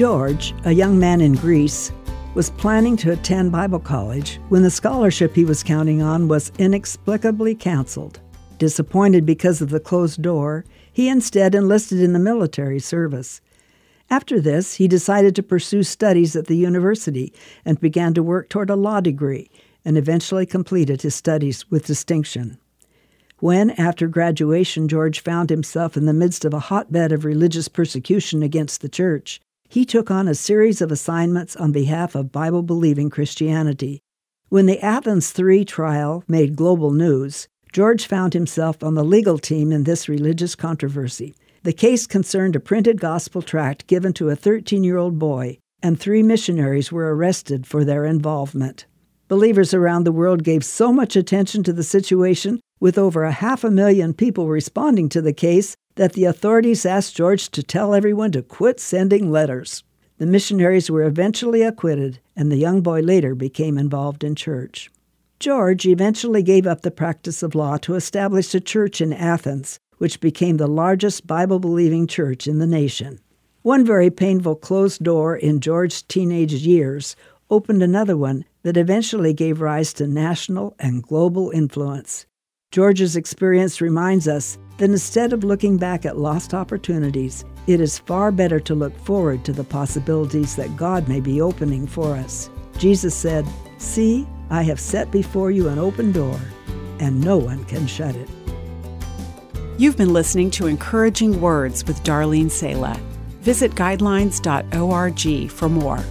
George, a young man in Greece, was planning to attend Bible college when the scholarship he was counting on was inexplicably canceled. Disappointed because of the closed door, he instead enlisted in the military service. After this, he decided to pursue studies at the university and began to work toward a law degree and eventually completed his studies with distinction. When, after graduation, George found himself in the midst of a hotbed of religious persecution against the church, he took on a series of assignments on behalf of Bible believing Christianity. When the Athens III trial made global news, George found himself on the legal team in this religious controversy. The case concerned a printed gospel tract given to a 13 year old boy, and three missionaries were arrested for their involvement. Believers around the world gave so much attention to the situation, with over a half a million people responding to the case, that the authorities asked George to tell everyone to quit sending letters. The missionaries were eventually acquitted, and the young boy later became involved in church. George eventually gave up the practice of law to establish a church in Athens, which became the largest Bible believing church in the nation. One very painful closed door in George's teenage years opened another one that eventually gave rise to national and global influence. George's experience reminds us that instead of looking back at lost opportunities, it is far better to look forward to the possibilities that God may be opening for us. Jesus said, See, I have set before you an open door, and no one can shut it. You've been listening to Encouraging Words with Darlene Sala. Visit guidelines.org for more.